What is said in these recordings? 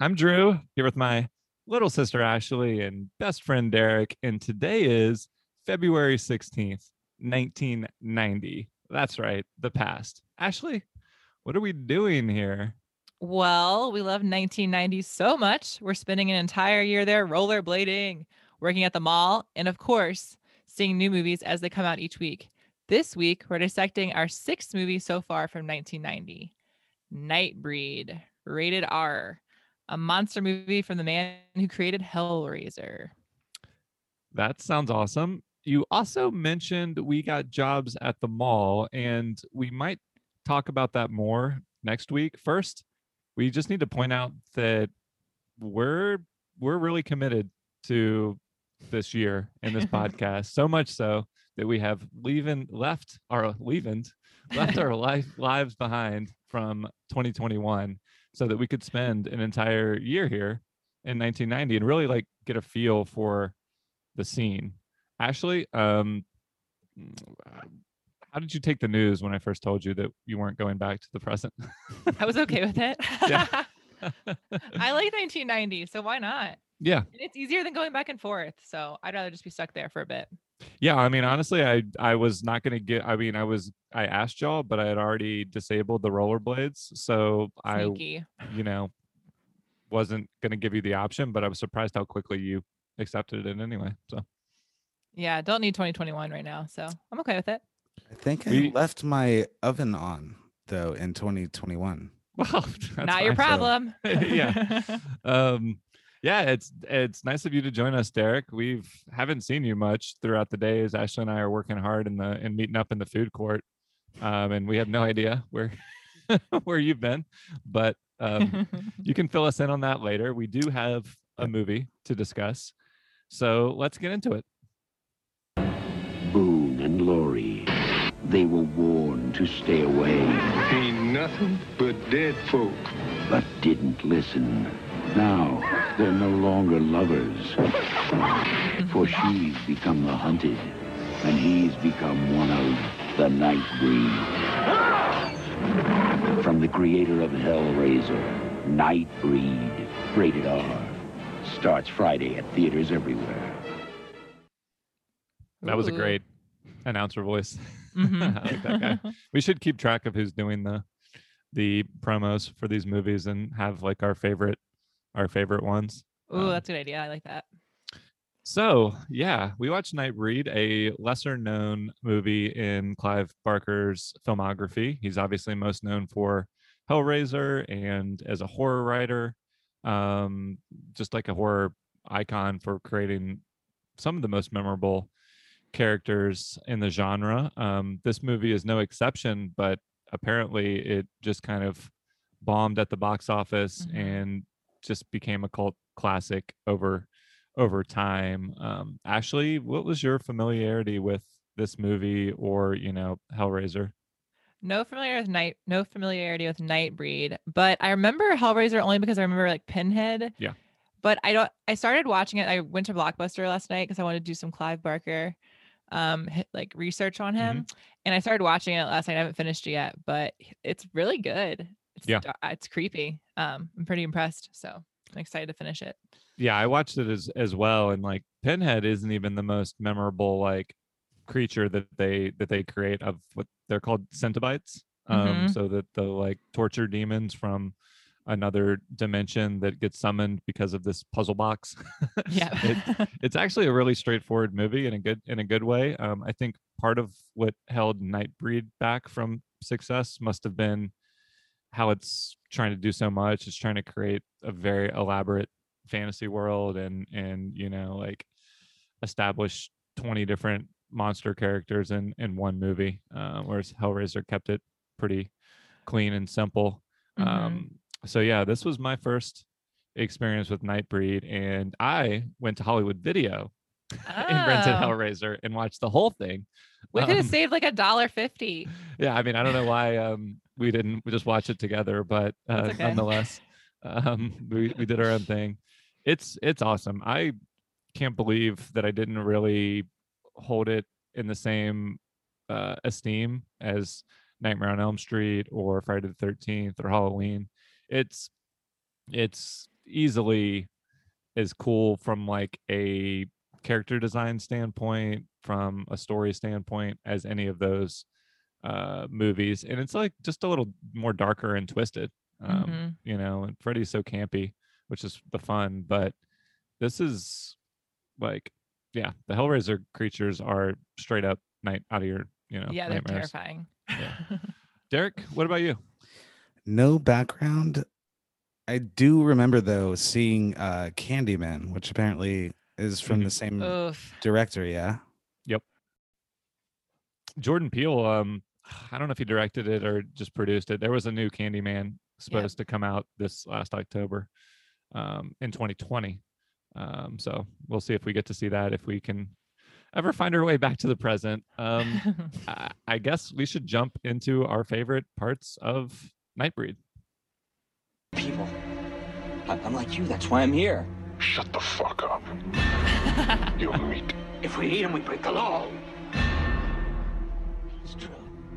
I'm Drew here with my little sister Ashley and best friend Derek. And today is February 16th, 1990. That's right, the past. Ashley, what are we doing here? Well, we love 1990 so much. We're spending an entire year there rollerblading, working at the mall, and of course, seeing new movies as they come out each week. This week, we're dissecting our sixth movie so far from 1990 Nightbreed, rated R, a monster movie from the man who created Hellraiser. That sounds awesome. You also mentioned we got jobs at the mall, and we might talk about that more next week. First, we just need to point out that we're we're really committed to this year in this podcast. So much so that we have leaving left our leaving left our life lives behind from 2021 so that we could spend an entire year here in 1990 and really like get a feel for the scene. Ashley, um, how did you take the news when I first told you that you weren't going back to the present? I was okay with it. Yeah. I like 1990, so why not? yeah. And it's easier than going back and forth. So I'd rather just be stuck there for a bit. Yeah, I mean, honestly, I I was not gonna get. I mean, I was I asked y'all, but I had already disabled the rollerblades, so Sneaky. I, you know, wasn't gonna give you the option. But I was surprised how quickly you accepted it anyway. So Yeah, don't need 2021 right now. So I'm okay with it. I think I We- left my oven on though in 2021. well, that's Not your fine. problem. Yeah. um yeah it's it's nice of you to join us derek we've haven't seen you much throughout the days ashley and i are working hard in the and meeting up in the food court um and we have no idea where where you've been but um you can fill us in on that later we do have a movie to discuss so let's get into it Boone and Lori. They were warned to stay away, Ain't nothing but dead folk. but didn't listen. Now, they're no longer lovers. For she's become the hunted, and he's become one of the night breed. From the creator of Hellraiser, Nightbreed, rated R. Starts Friday at theaters everywhere. that was a great announcer voice Mhm. I like that guy. we should keep track of who's doing the the promos for these movies and have like our favorite our favorite ones. Oh, Um, that's a good idea. I like that. So yeah, we watched Nightbreed, a lesser known movie in Clive Barker's filmography. He's obviously most known for Hellraiser and as a horror writer, um, just like a horror icon for creating some of the most memorable characters in the genre. Um, this movie is no exception, but apparently it just kind of bombed at the box office Mhm. and just became a cult classic over over time. Um, Ashley, what was your familiarity with this movie or you know Hellraiser? No familiarity with night, no familiarity with Nightbreed, but I remember Hellraiser only because I remember like Pinhead. Yeah. But I don't. I started watching it. I went to Blockbuster last night because I wanted to do some Clive Barker, um, like research on him, and I started watching it last night. I haven't finished it yet, but it's really good. It's, Yeah. it's creepy. Um, I'm pretty impressed. So I'm excited to finish it. Yeah, I watched it as as well, and like Pinhead isn't even the most memorable like creature that they that they create of what they're called cenobites. Um, Mhm. so that the like torture demons from another dimension that gets summoned because of this puzzle box. Yeah. it, it's actually a really straightforward movie in a good in a good way. Um, I think part of what held Nightbreed back from success must have been how it's trying to do so much. It's trying to create a very elaborate fantasy world and and you know like establish 20 different monster characters in in one movie uh, whereas hellraiser kept it pretty clean and simple Mhm. um so yeah this was my first experience with nightbreed and i went to hollywood video and rented Oh. hellraiser and watched the whole thing we could have Um, saved like a dollar fifty. yeah i mean i don't know why um we didn't we just watch it together but uh, That's okay. nonetheless um we, we did our own thing it's it's awesome i can't believe that i didn't really hold it in the same uh esteem as nightmare on elm street or friday the 13th or halloween it's it's easily as cool from like a character design standpoint, from a story standpoint, as any of those uh movies. And it's like just a little more darker and twisted. Um, Mhm. you know, and Freddy's so campy, which is the fun, but this is like yeah, the Hellraiser creatures are straight up night out of your, you know, yeah, they're nightmares. terrifying. Derek, what about you? No background. I do remember though seeing uh Candyman, which apparently is from the same Oof. director, yeah. Yep. Jordan Peele, um, I don't know if he directed it or just produced it. There was a new Candyman supposed to come out this last October, um, in 2020. Um, so we'll see if we get to see that if we can ever find our way back to the present. Um, I, I guess we should jump into our favorite parts of Nightbreed. people. I- I'm like you, that's why I'm here. Shut the fuck up. You're meat. If we eat him, we break the law. It's true.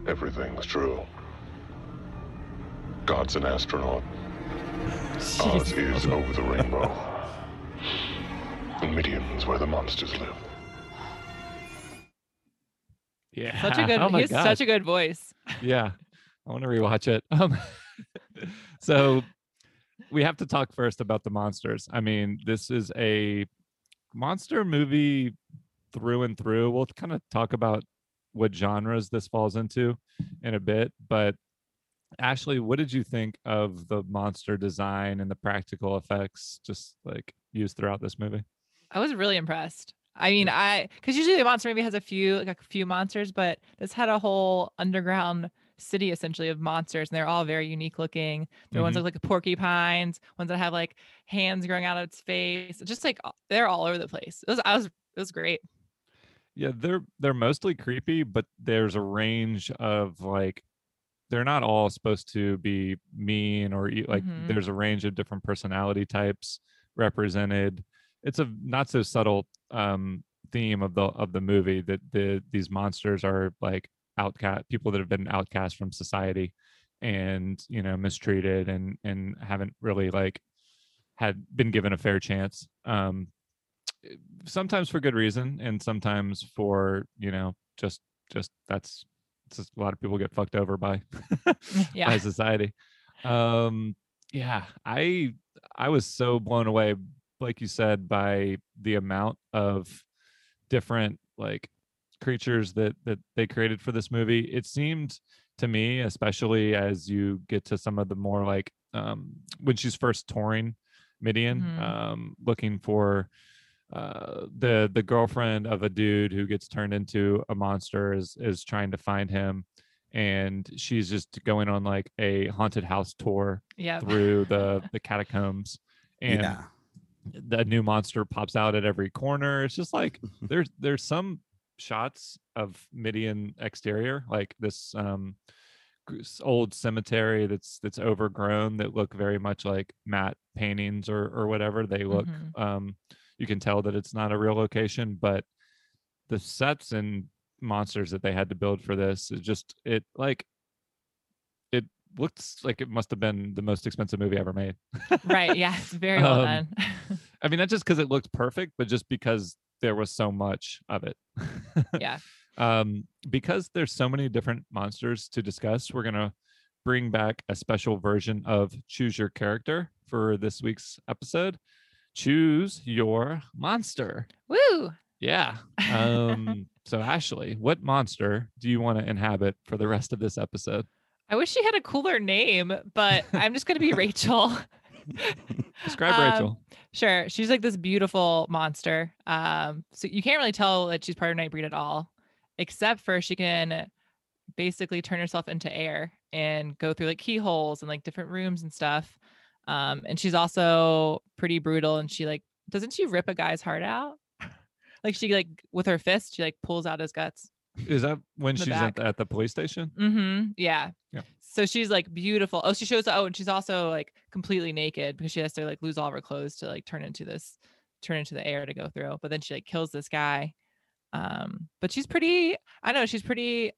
Everything's true. God's an astronaut. Oz is over the rainbow. And Midian's where the monsters live. Yeah, such a good. Oh he has God. such a good voice. yeah i want to rewatch it um so we have to talk first about the monsters. I mean this is a monster movie through and through. We'll kind of talk about what genres this falls into in a bit but ashley what did you think of the monster design and the practical effects just like used throughout this movie? I was really impressed. I mean, I because usually the monster movie has a few like a few monsters, but this had a whole underground city essentially of monsters, and they're all very unique looking. There are ones look like porcupines, ones that have like hands growing out of its face. Just like they're all over the place. It was I was it was great. Yeah, they're they're mostly creepy, but there's a range of like they're not all supposed to be mean or like Mhm. there's a range of different personality types represented. It's a not so subtle um theme of the of the movie that the these monsters are like outcast people that have been outcast from society and you know mistreated and and haven't really like had been given a fair chance um sometimes for good reason and sometimes for you know just just that's it's just a lot of people get fucked over by by society. Um yeah i i was so blown away like you said by the amount of different like creatures that that they created for this movie it seemed to me especially as you get to some of the more like um when she's first touring midian Mhm. um looking for uh the the girlfriend of a dude who gets turned into a monster is is trying to find him and she's just going on like a haunted house tour Yeah. through the the catacombs and yeah. the new monster pops out at every corner it's just like there's there's some shots of midian exterior like this um old cemetery that's that's overgrown that look very much like matte paintings or or whatever they look Mhm. um you can tell that it's not a real location but the sets and monsters that they had to build for this is just it like it looks like it must have been the most expensive movie ever made right. Yeah. It's very well Um, done. I mean, not just because it looked perfect, but just because there was so much of it. yeah. Um, because there's so many different monsters to discuss, we're gonna bring back a special version of Choose Your Character for this week's episode. Choose your monster. Woo. Yeah. Um, so Ashley, what monster do you want to inhabit for the rest of this episode? I wish she had a cooler name, but I'm just gonna be Rachel. Describe Um, Rachel. Sure. She's like this beautiful monster. Um, so you can't really tell that she's part of Nightbreed at all, except for she can basically turn herself into air and go through like keyholes and like different rooms and stuff. Um, and she's also pretty brutal and she like doesn't she rip a guy's heart out? like she like with her fist, she like pulls out his guts. Is that when she's at the, at the police station? Mm-hmm. Yeah. Yeah. So she's like beautiful. Oh, she shows. Oh, and she's also like completely naked because she has to like lose all of her clothes to like turn into this, turn into the air to go through. But then she like kills this guy. Um, but she's pretty. I don't know. She's pretty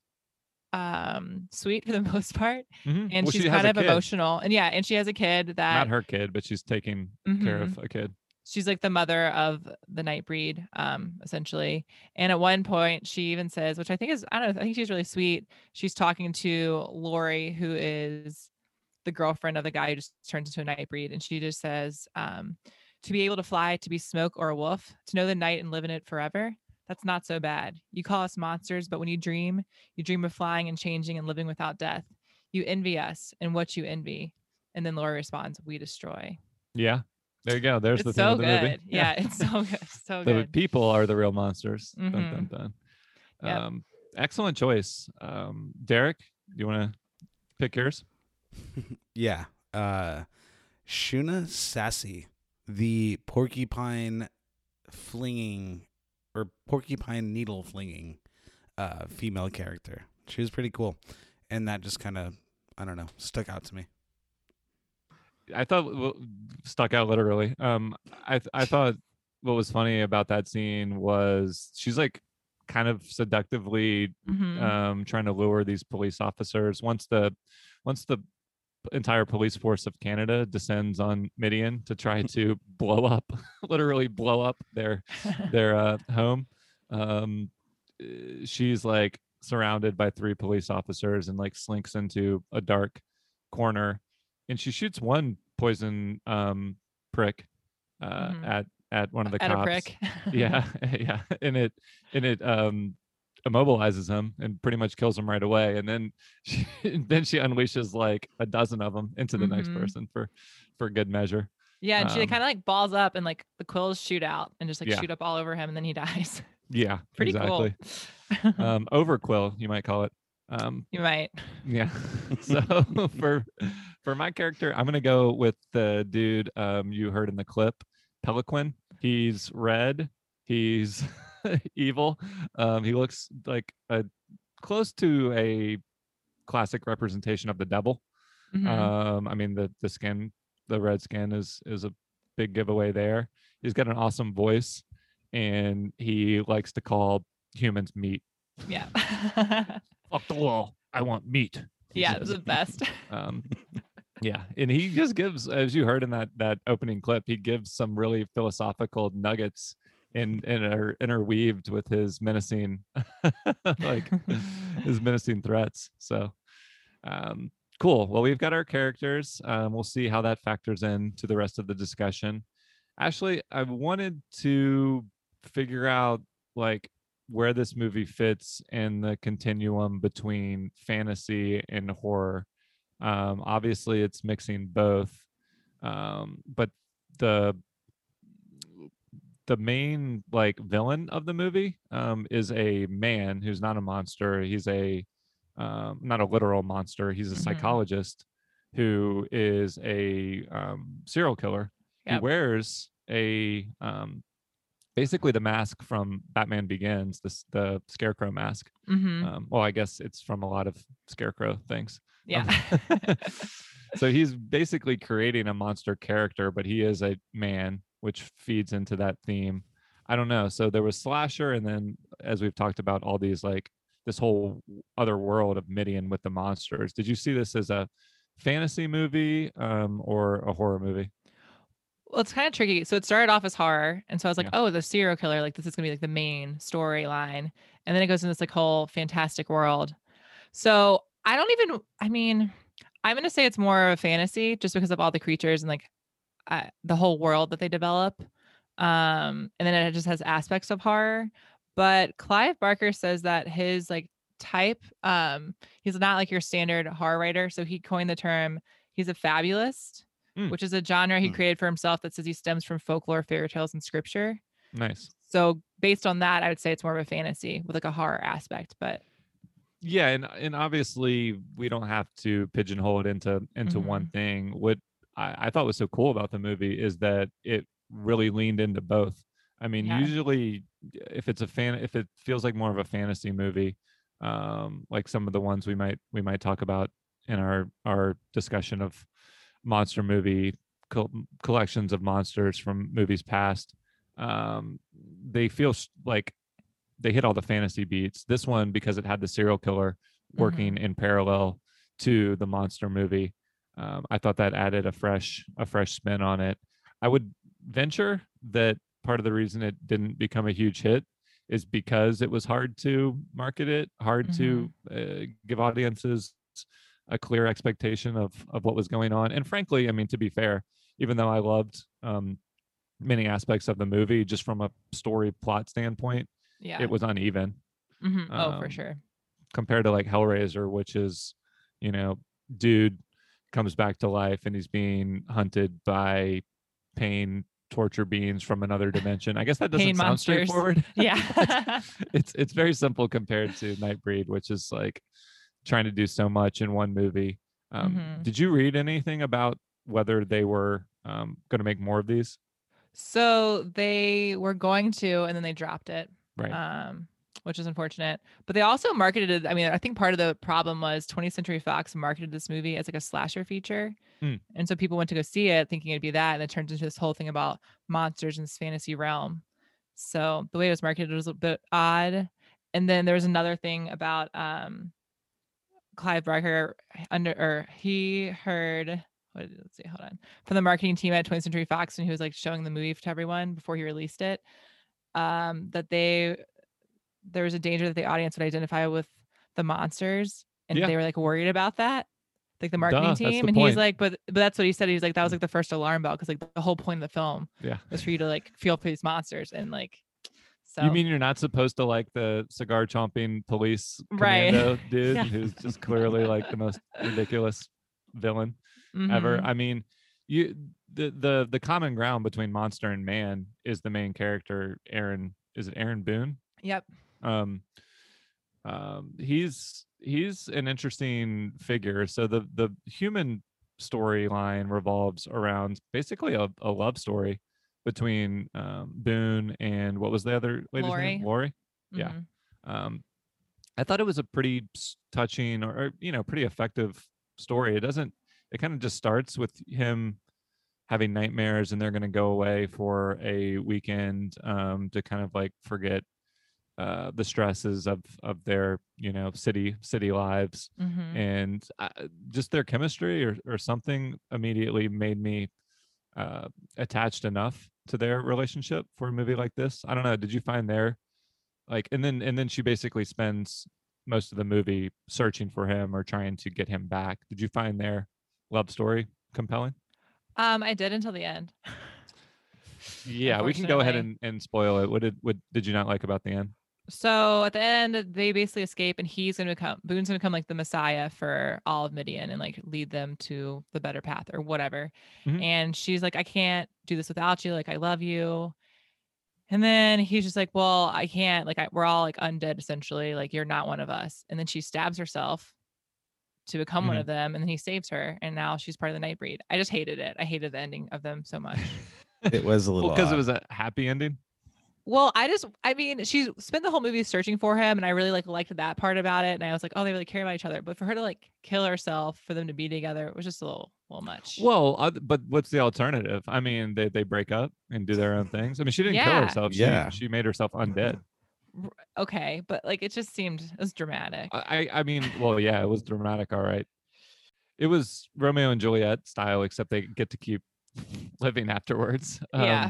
um sweet for the most part Mhm. and Well, she's she kind of kid. emotional and yeah and she has a kid Not her kid, but she's taking care Mhm. of a kid. She's like the mother of the nightbreed um essentially and at one point she even says which i think is i don't know i think she's really sweet she's talking to lori who is the girlfriend of the guy who just turns into a nightbreed and she just says um to be able to fly to be smoke or a wolf to know the night and live in it forever that's not so bad. You call us monsters but when you dream you dream of flying and changing and living without death. You envy us and what you envy. And then lori responds we destroy. Yeah. There you go. There's the it's theme so of the good. movie. Yeah. it's so good. So the good. people are the real monsters. Dun, Mhm. dun, dun. Yep. Um, excellent choice. Um, Derek, do you want to pick yours? Yeah. Uh Shuna Sassi, the porcupine flinging or porcupine needle flinging uh female character. She was pretty cool. And that just kind of I don't know, stuck out to me. I thought well, stuck out literally. Um, I th- I thought what was funny about that scene was she's like kind of seductively Mhm. um, trying to lure these police officers. Once the once the entire police force of Canada descends on Midian to try to blow up, literally blow up their their uh, home, um, she's like surrounded by three police officers and like slinks into a dark corner, and she shoots one poison um, prick uh, Mhm. at at one of the At cops a prick. yeah yeah and it and it um immobilizes him and pretty much kills him right away and then she then she unleashes like a dozen of them into the next Mhm. person for for good measure yeah. And she um, kind of like balls up and like the quills shoot out and just like Yeah. shoot up all over him and then he dies. yeah Pretty exactly cool. um overquill you might call it um you might. yeah. So for for my character i'm gonna go with the dude um you heard in the clip peloquin. He's red. He's evil. Um he looks like a close to a classic representation of the devil. Mhm. um i mean the the skin the red skin is is a big giveaway there. He's got an awesome voice and he likes to call humans meat. Yeah. Fuck the wall i want meat. Yeah. It's the best. um yeah and he just gives as you heard in that that opening clip he gives some really philosophical nuggets in in are interweaved with his menacing like his menacing threats. So um cool. Well we've got our characters. Um we'll see how that factors in to the rest of the discussion. Ashley i wanted to figure out like where this movie fits in the continuum between fantasy and horror um obviously it's mixing both um but the the main like villain of the movie um is a man who's not a monster he's a um not a literal monster he's a Mhm. psychologist who is a um serial killer Yep. he wears a um basically the mask from batman begins this the scarecrow mask hmm um, well, I guess it's from a lot of scarecrow things. yeah. Um, so he's basically creating a monster character, but he is a man, which feeds into that theme. I don't know. So there was slasher, and then as we've talked about, all these like this whole other world of Midian with the monsters. Did you see this as a fantasy movie um, or a horror movie? Well, it's kind of tricky. So it started off as horror, and so I was like, Yeah. "Oh, the serial killer! Like this is gonna be like the main storyline," and then it goes in this like whole fantastic world. So I don't even. I mean, I'm gonna say it's more of a fantasy just because of all the creatures and like uh, the whole world that they develop. Um, and then it just has aspects of horror. But Clive Barker says that his like type, um, he's not like your standard horror writer. So he coined the term. He's a fabulist, Mm. which is a genre he Mm. created for himself that says he stems from folklore, fairy tales, and scripture. Nice. So based on that, I would say it's more of a fantasy with like a horror aspect. But yeah and and obviously we don't have to pigeonhole it into into one thing what I, I thought was so cool about the movie is that it really leaned into both i mean Yeah. usually if it's a fan if it feels like more of a fantasy movie um like some of the ones we might we might talk about in our our discussion of monster movie col- collections of monsters from movies past um they feel s- like they hit all the fantasy beats. This one, because it had the serial killer, working in parallel to the monster movie. Um, I thought that added a fresh a fresh spin on it. I would venture that part of the reason it didn't become a huge hit is because it was hard to market it, hard to uh, give audiences a clear expectation of of what was going on. And frankly, I mean, to be fair, even though I loved um, many aspects of the movie, just from a story plot standpoint, Yeah. it was uneven Mhm. Oh, for um, sure. compared to like Hellraiser, which is, you know, dude comes back to life and he's being hunted by pain torture beings from another dimension. I guess that doesn't Pain sound monsters. straightforward. Yeah. it's it's very simple compared to Nightbreed, which is like trying to do so much in one movie. Um, Mhm. Did you read anything about whether they were um, going to make more of these? So they were going to, and then they dropped it. Right. Um, which is unfortunate. But they also marketed it. I mean, I think part of the problem was 20th Century Fox marketed this movie as like a slasher feature. Hmm. And so people went to go see it thinking it'd be that. And it turns into this whole thing about monsters in this fantasy realm. So the way it was marketed was a bit odd. And then there was another thing about um Clive Barker under or he heard what did let's see, hold on. From the marketing team at 20th Century Fox and he was like showing the movie to everyone before he released it. Um, that they there was a danger that the audience would identify with the monsters and Yeah. they were like worried about that. Like the marketing Duh, team. the And point. he's like, but but that's what he said. He was like, that was like the first alarm bell because like the whole point of the film Yeah. was for you to like feel for these monsters and like so You mean you're not supposed to like the cigar chomping police Right. dude Yeah. who's just clearly like the most ridiculous villain ever? Mhm. I mean, you the the the common ground between monster and man is the main character, Aaron. Is it Aaron Boone? Yep. um um he's he's an interesting figure so the the human storyline revolves around basically a, a love story between um boone and what was the other lady's name lori yeah. Mhm. um i thought it was a pretty touching or, or you know pretty effective story it doesn't it kind of just starts with him having nightmares and they're going to go away for a weekend um to kind of like forget uh the stresses of of their you know city city lives Mhm. and just their chemistry or or something immediately made me uh attached enough to their relationship for a movie like this? I don't know did you find their like and then and then she basically spends most of the movie searching for him or trying to get him back. Did you find their love story compelling? Um, I did until the end. yeah we can go ahead and, and spoil it. What did what did you not like about the end So at the end, they basically escape, and he's going to become Boone's going to become like the messiah for all of Midian and like lead them to the better path or whatever. Mhm. And she's like, I can't do this without you. Like, I love you. And then he's just like, Well, I can't. Like, I, we're all like undead essentially. Like, you're not one of us. And then she stabs herself to become one Mhm. of them, and then he saves her, and now she's part of the Nightbreed. I just hated it. I hated the ending of them so much. It was a little because it was a happy ending Well, I just, I mean, she spent the whole movie searching for him, and I really like liked that part about it. And I was like, oh, they really care about each other. But for her to like kill herself for them to be together, it was just a little, little much. Well, oth- but what's the alternative? I mean, they they break up and do their own things. I mean, she didn't kill herself. She, Yeah. she made herself undead. okay, but like it just seemed it was dramatic. I I I mean, well, yeah, it was dramatic. All right, it was Romeo and Juliet style, except they get to keep living afterwards. Um, yeah.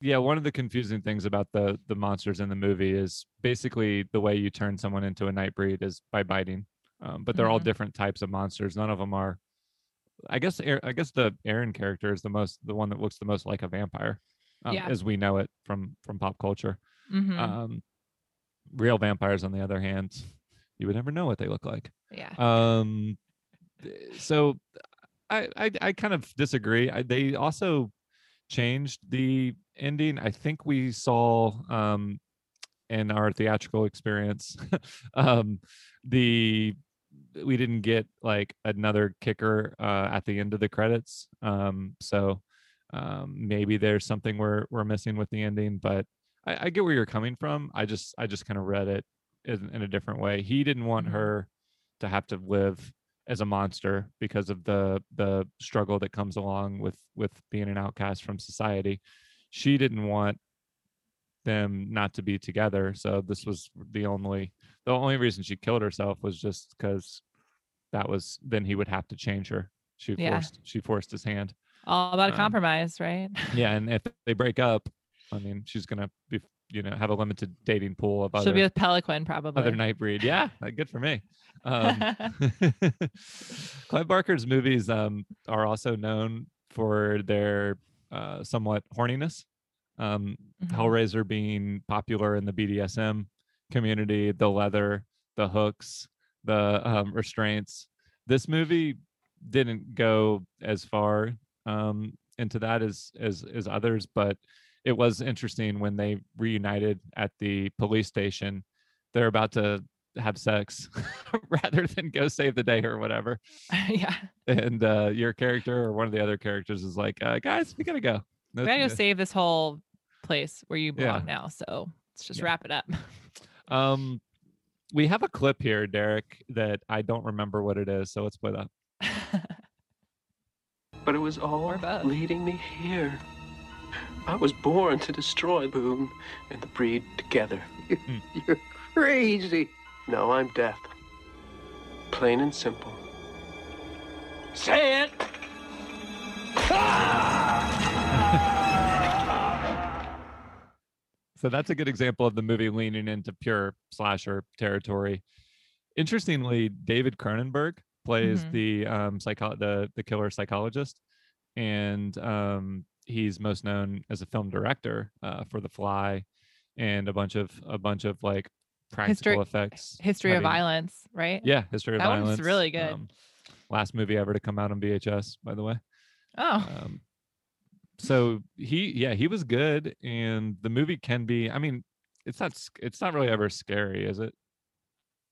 Yeah, one of the confusing things about the the monsters in the movie is basically the way you turn someone into a nightbreed is by biting. Um, but they're all Mhm. different types of monsters. None of them are. I guess I guess the Aaron character is the most the one that looks the most like a vampire, um, Yeah. as we know it from from pop culture. Mhm. Um, real vampires, on the other hand, you would never know what they look like. yeah. Um, so I I, I kind of disagree. I, they also changed the ending. I think we saw um in our theatrical experience um the we didn't get like another kicker uh at the end of the credits um so um maybe there's something we're we're missing with the ending but i, I get where you're coming from i just i just kind of read it in, in a different way he didn't want Mhm. her to have to live as a monster because of the the struggle that comes along with with being an outcast from society she didn't want them not to be together. So this was the only the only reason she killed herself was just because that was then he would have to change her. She Yeah. forced she forced his hand. All about a Um, compromise, right? Yeah, and if they break up, I mean, she's gonna be you know have a limited dating pool of other be with Peloquin probably. other night breed. Yeah, good for me. Um, Clive Barker's movies um, are also known for their uh, somewhat horniness. Um, Mhm. Hellraiser being popular in the BDSM community, the leather, the hooks, the um, restraints. This movie didn't go as far um, into that as as as others, but it was interesting when they reunited at the police station. They're about to have sex rather than go save the day or whatever. yeah. And uh, your character or one of the other characters is like, uh, "Guys, we gotta go. We gotta go save this whole place where you Yeah. belong now. So let's just Yeah. wrap it up. Um, we have a clip here, Derek, that I don't remember what it is. So let's play that. But it was all Or leading me here. I was born to destroy Boone and the breed together. Hmm. You're crazy. No, I'm death. Plain and simple. Say it! So that's a good example of the movie leaning into pure slasher territory. Interestingly, David Cronenberg plays Mhm. the um psycho- the the killer psychologist, and um, he's most known as a film director uh, for The Fly, and a bunch of a bunch of like practical History- effects. History of Violence, right? Yeah, history of violence. That one's really good. Um, last movie ever to come out on VHS, by the way. Oh, Um, so he, yeah, he was good, and the movie can be. I mean, it's not. It's not really ever scary, is it?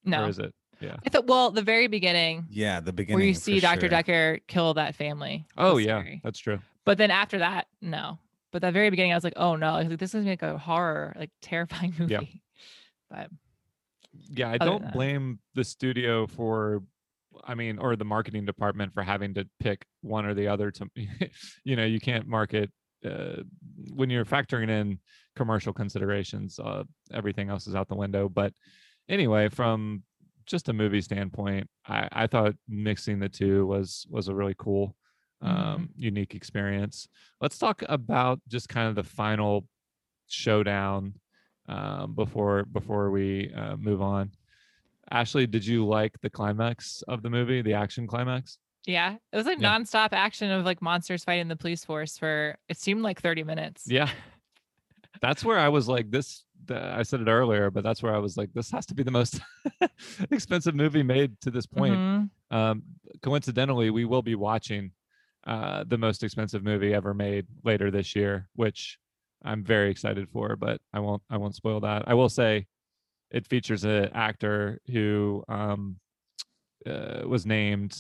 no. Or is it? Yeah. I thought, well, the very beginning Yeah, the beginning. where you see Dr. sure. Decker kill that family. Oh yeah, scary. that's true. But then after that, no. But that very beginning, I was like, oh no, like, this is like a horror, like terrifying movie. Yeah. But Yeah, I don't that. blame the studio for. I mean, or the marketing department for having to pick one or the other. To, you know, you can't market uh, when you're factoring in commercial considerations. Uh, everything else is out the window. But anyway, from just a movie standpoint, I, I thought mixing the two was was a really cool, um, unique experience. Let's talk about just kind of the final showdown um, before before we uh, move on. Ashley, did you like the climax of the movie, the action climax? yeah, it was like Yeah. nonstop action of like monsters fighting the police force for it seemed like 30 minutes. Yeah, that's where I was like, this. The, I said it earlier, but that's where I was like, this has to be the most expensive movie made to this point. Mhm. Um, coincidentally, we will be watching uh, the most expensive movie ever made later this year, which I'm very excited for. But I won't. I won't spoil that. I will say, it features an actor who um, uh, was named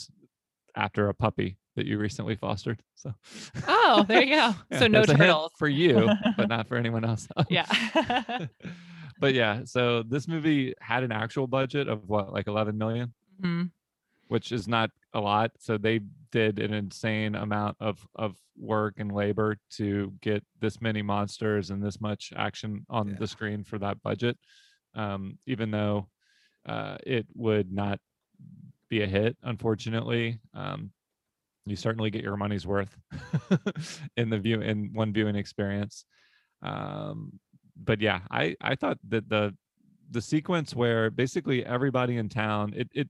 after a puppy that you recently fostered. So. Oh, there you go. Yeah, so no that's a hint turtles. for you, but not for anyone else. Yeah. but yeah, so this movie had an actual budget of what, like 11 million, Mhm. which is not a lot. So they did an insane amount of of work and labor to get this many monsters and this much action on Yeah. the screen for that budget. Um, even though uh, it would not be a hit, unfortunately. Um, you certainly get your money's worth in the view in one viewing experience. Um, but yeah, I I thought that the the sequence where basically everybody in town it it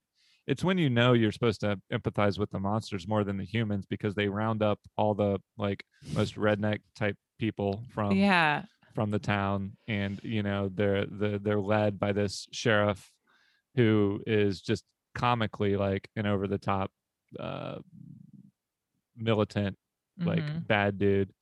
it's when you know you're supposed to empathize with the monsters more than the humans because they round up all the like most redneck type people from yeah. from the town and you know they're the they're led by this sheriff who is just comically like an over the top uh militant like Mhm. bad dude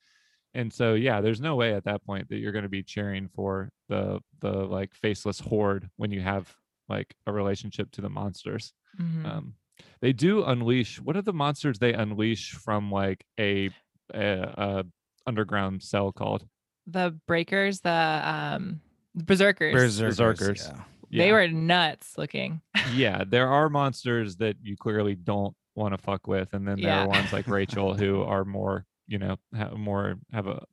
and so yeah there's no way at that point that you're going to be cheering for the the like faceless horde when you have like a relationship to the monsters Mhm. um they do unleash what are the monsters they unleash from like a a, a underground cell called the breakers, the um berserkers. Berserkers. Berserkers. yeah. They Yeah. were nuts looking. yeah, there are monsters that you clearly don't want to fuck with, and then there Yeah. are ones like Rachel who are more, you know, have more have a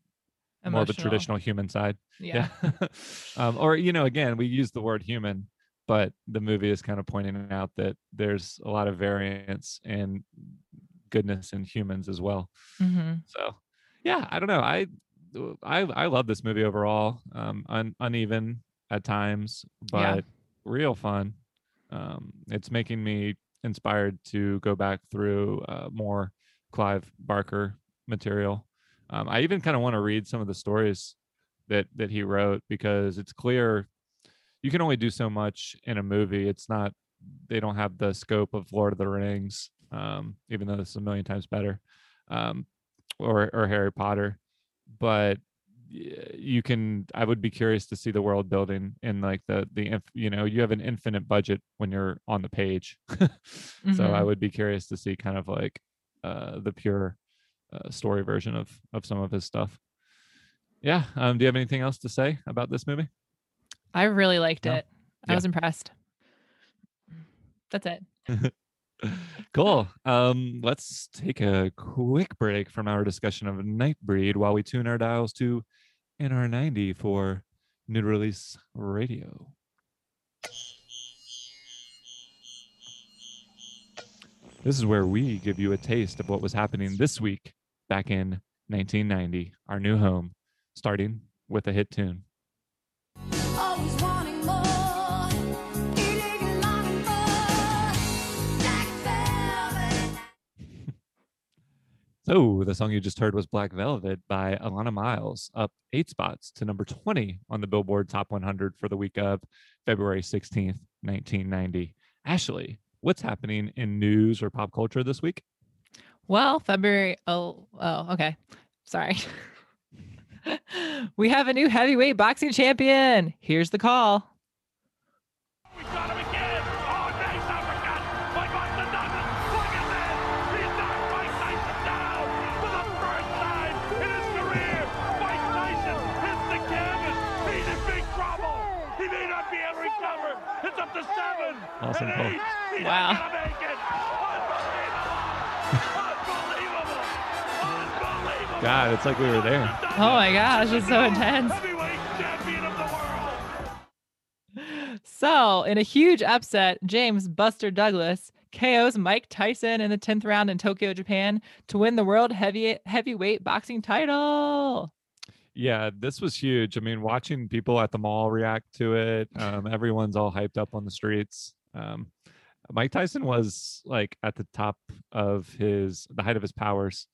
more of a traditional human side. Yeah. um, or you know, again, we use the word human, but the movie is kind of pointing out that there's a lot of variance and goodness in humans as well. hmm So, yeah, I don't know. I I I love this movie overall. Um, un, uneven at times, Yeah. but real fun. Um, it's making me inspired to go back through uh, more Clive Barker material. Um, I even kind of want to read some of the stories that that he wrote because it's clear you can only do so much in a movie. It's not they don't have the scope of Lord of the Rings, um, even though this is a million times better, um, or or Harry Potter. But you can. I would be curious to see the world building in like the the you know you have an infinite budget when you're on the page, so I Mhm. would be curious to see kind of like uh, the pure uh, story version of of some of his stuff. Yeah. Um, do you have anything else to say about this movie? I really liked it. I Yeah. was impressed. That's it. cool. Um, let's take a quick break from our discussion of Nightbreed while we tune our dials to NR90 for new release radio. This is where we give you a taste of what was happening this week back in 1990, our new home, starting with a hit tune. So the song you just heard was Black Velvet by Alannah Myles, up eight spots to number 20 on the Billboard Top 100 for the week of February 16th, 1990. Ashley, what's happening in news or pop culture this week? Well, February. Oh, oh, okay. Sorry. we have a new heavyweight boxing champion. Here's the call. Awesome and call. eight! He's Wow. Unbelievable! Unbelievable! God, it's like we were there. Oh my gosh, it's so intense. Heavyweight champion of the world! So, in a huge upset, James Buster Douglas KOs Mike Tyson in the 10th round in Tokyo, Japan to win the world heavy heavyweight boxing title. Yeah, this was huge. I mean, watching people at the mall react to it, um, everyone's all hyped up on the streets. Um, Mike Tyson was like at the top of his, the height of his powers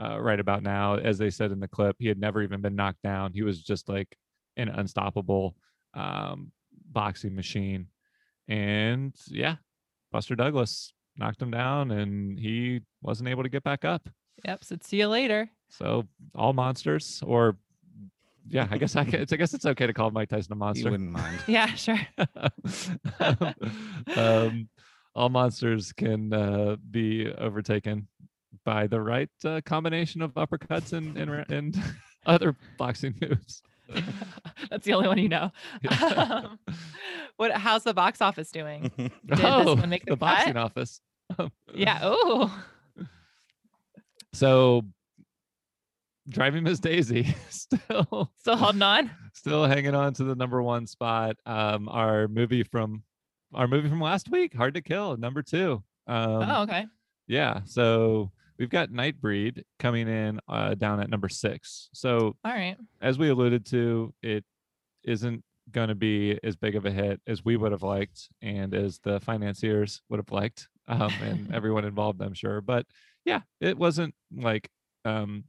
uh, right about now. As they said in the clip, he had never even been knocked down. He was just like an unstoppable um, boxing machine. And yeah, Buster Douglas knocked him down and he wasn't able to get back up. Yep, so see you later. So all monsters, or yeah, I guess I, ca- it's, I guess it's okay to call Mike Tyson a He monster. wouldn't mind. Yeah, sure. um, all monsters can uh, be overtaken by the right uh, combination of uppercuts and and, and other boxing moves. That's the only one you know. Yeah. Um, what? How's the box office doing? Did this oh, one make the the boxing office. Yeah. Oh, So, driving Miss Daisy still still holding on. still hanging on to the number one spot. Um, our movie from our movie from last week, Hard to Kill, number two. Um, oh, okay. yeah. So we've got Nightbreed coming in uh, down at number six. So All right. as we alluded to, it isn't going to be as big of a hit as we would have liked and as the financiers would have liked, um, and everyone involved, I'm sure. But yeah, it wasn't like um,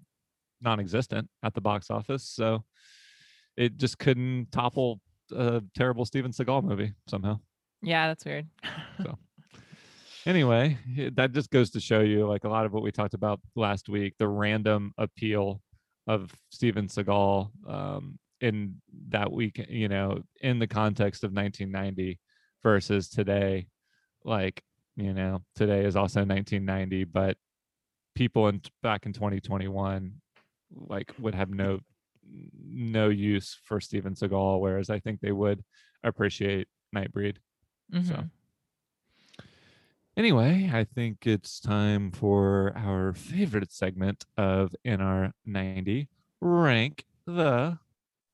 non-existent at the box office, so it just couldn't topple a terrible Steven Seagal movie somehow. Yeah, that's weird. so anyway that just goes to show you like a lot of what we talked about last week the random appeal of steven seagal um, in that week you know in the context of 1990 versus today like you know today is also 1990 but people in back in 2021 like would have no no use for steven seagal whereas i think they would appreciate nightbreed so Mhm. Anyway, I think it's time for our favorite segment of NR90 Rank the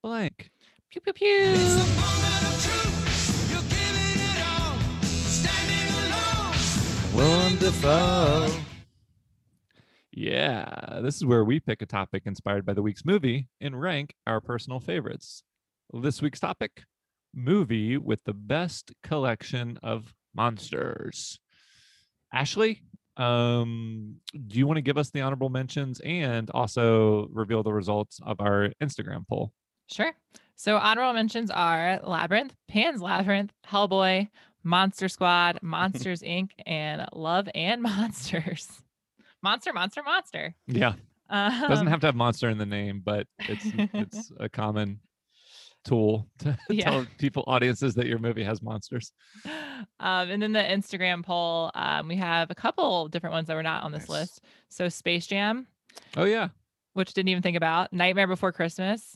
blank. Pew pew pew. Wonderful. Yeah, this is where we pick a topic inspired by the week's movie and rank our personal favorites. This week's topic movie with the best collection of monsters. Ashley, um, do you want to give us the honorable mentions and also reveal the results of our Instagram poll? Sure. So honorable mentions are Labyrinth, Pan's Labyrinth, Hellboy, Monster Squad, Monsters Inc., and Love and Monsters. Monster, monster, monster. Yeah, Um, doesn't have to have monster in the name, but it's it's a common tool to Yeah. tell people audiences that your movie has monsters. Um, and then the Instagram poll, um, we have a couple different ones that were not on this Nice. list. So Space Jam, Oh yeah, which didn't even think about, Nightmare Before Christmas,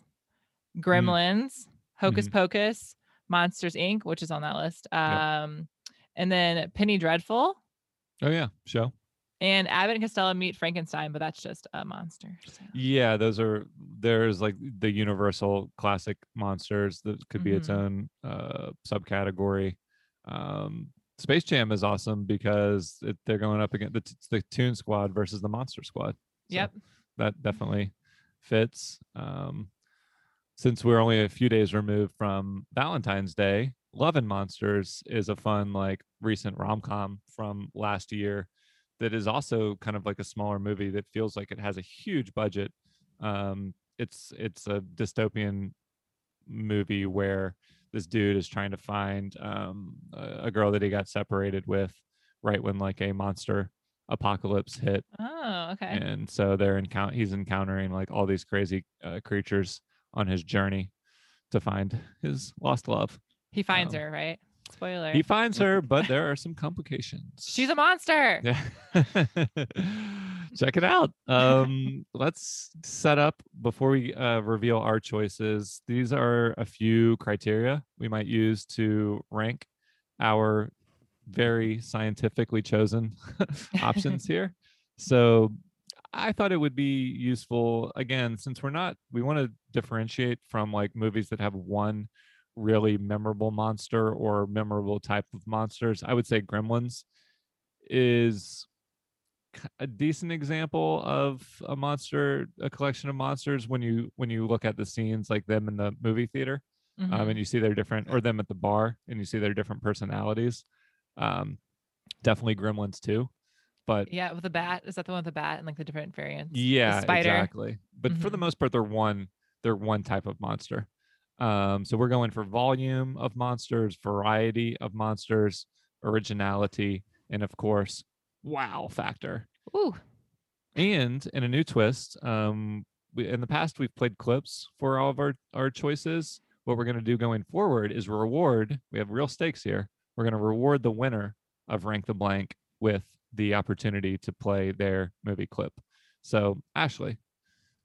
Gremlins, Hocus Mhm. Pocus, Monsters Inc., which is on that list. Um, and then Penny Dreadful oh yeah, show. And Abbott and Costello meet Frankenstein, but that's just a monster. so. Yeah, those are there's like the universal classic monsters that could be its Mhm. own uh subcategory. Um Space Jam is awesome because it, they're going up against the, t- the Toon Squad versus the Monster Squad. So Yep. that definitely fits. Um since we're only a few days removed from Valentine's Day, Love and Monsters is a fun like recent rom-com from last year that is also kind of like a smaller movie that feels like it has a huge budget. Um, it's it's a dystopian movie where this dude is trying to find um, a, girl that he got separated with right when like a monster apocalypse hit, Oh, okay. and so they're encount he's encountering like all these crazy uh, creatures on his journey to find his lost love. He finds um, her, right? Spoiler. He finds her, but there are some complications. She's a monster. Yeah. Check it out. Um, let's set up before we uh, reveal our choices. These are a few criteria we might use to rank our very scientifically chosen options here. So I thought it would be useful again, since we're not, we want to differentiate from like movies that have one really memorable monster or memorable type of monsters. I would say Gremlins is a decent example of a monster a collection of monsters when you when you look at the scenes like them in the movie theater um, Mhm. and you see their different or them at the bar and you see their different personalities um definitely gremlins too but Yeah, with the bat. Is that the one with the bat and like the different variants? The yeah spider. exactly but for the Mhm. most part they're one they're one type of monster um so we're going for volume of monsters variety of monsters originality and of course wow factor. Ooh. and in a new twist um we, in the past we've played clips for all of our our choices. What we're going to do going forward is reward we have real stakes here we're going to reward the winner of rank the blank with the opportunity to play their movie clip. So ashley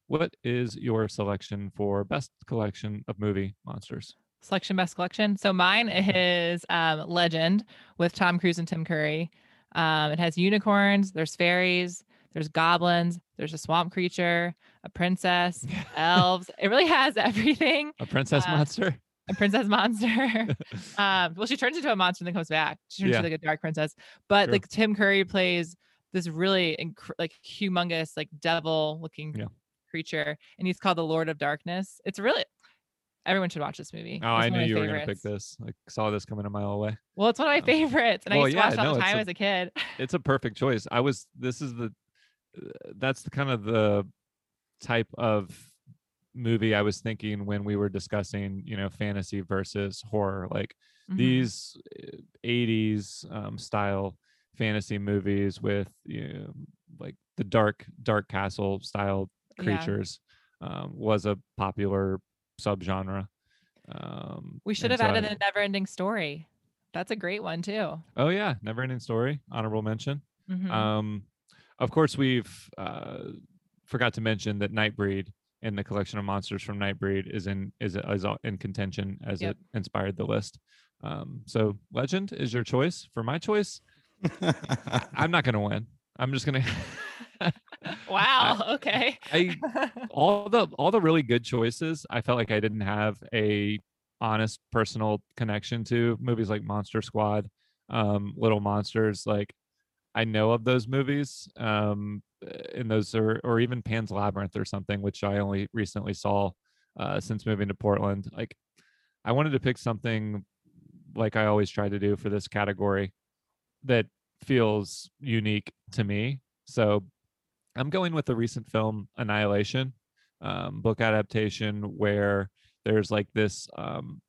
what is your selection for best collection of movie monsters Selection best collection. So mine is um, Legend with Tom Cruise and Tim Curry. Um, it has unicorns, there's fairies, there's goblins, there's a swamp creature, a princess, elves. It really has everything. a princess Uh, monster A princess monster. um, well, she turns into a monster and then comes back. She turns Yeah. into like a dark princess. But True. like Tim Curry plays this really inc- like humongous, like devil looking Yeah. Creature, and he's called the Lord of Darkness. It's really everyone should watch this movie. oh i knew you were going to pick this i saw this coming a mile away Well, it's one of my Um, favorites, and I well, used to watch it all no, the time a- as a kid. it's a perfect choice. I was this is the uh, that's the kind of the type of movie I was thinking when we were discussing, you know, fantasy versus horror. Like Mhm. these uh, 80s um, style fantasy movies with you know, like the dark dark castle style Yeah. creatures um, was a popular subgenre. Um, We should have so added a never-ending story. That's a great one too. Oh yeah, never ending story. Honorable mention. Mhm. Um, of course, we've uh, forgot to mention that Nightbreed and the collection of monsters from Nightbreed is in is is in contention as Yep. it inspired the list. Um, so Legend is your choice. For my choice, I'm not going to win. I'm just going to. wow. okay. I all the all the really good choices. I felt like I didn't have a honest personal connection to movies like Monster Squad, um, Little Monsters. Like I know of those movies, um, and those are or even Pan's Labyrinth or something, which I only recently saw uh, since moving to Portland. Like I wanted to pick something like I always try to do for this category that feels unique to me. So I'm going with the recent film Annihilation, um, book adaptation where there's like this um,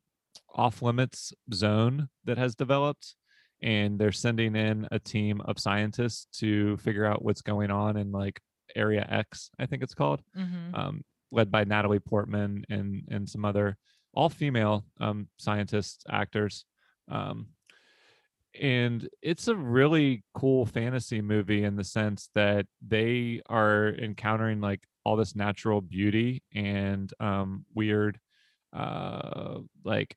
off limits zone that has developed, and they're sending in a team of scientists to figure out what's going on in like Area X, I think it's called, Mhm. um, led by Natalie Portman and and some other all female um, scientists actors. Um, and it's a really cool fantasy movie in the sense that they are encountering like all this natural beauty and um weird uh like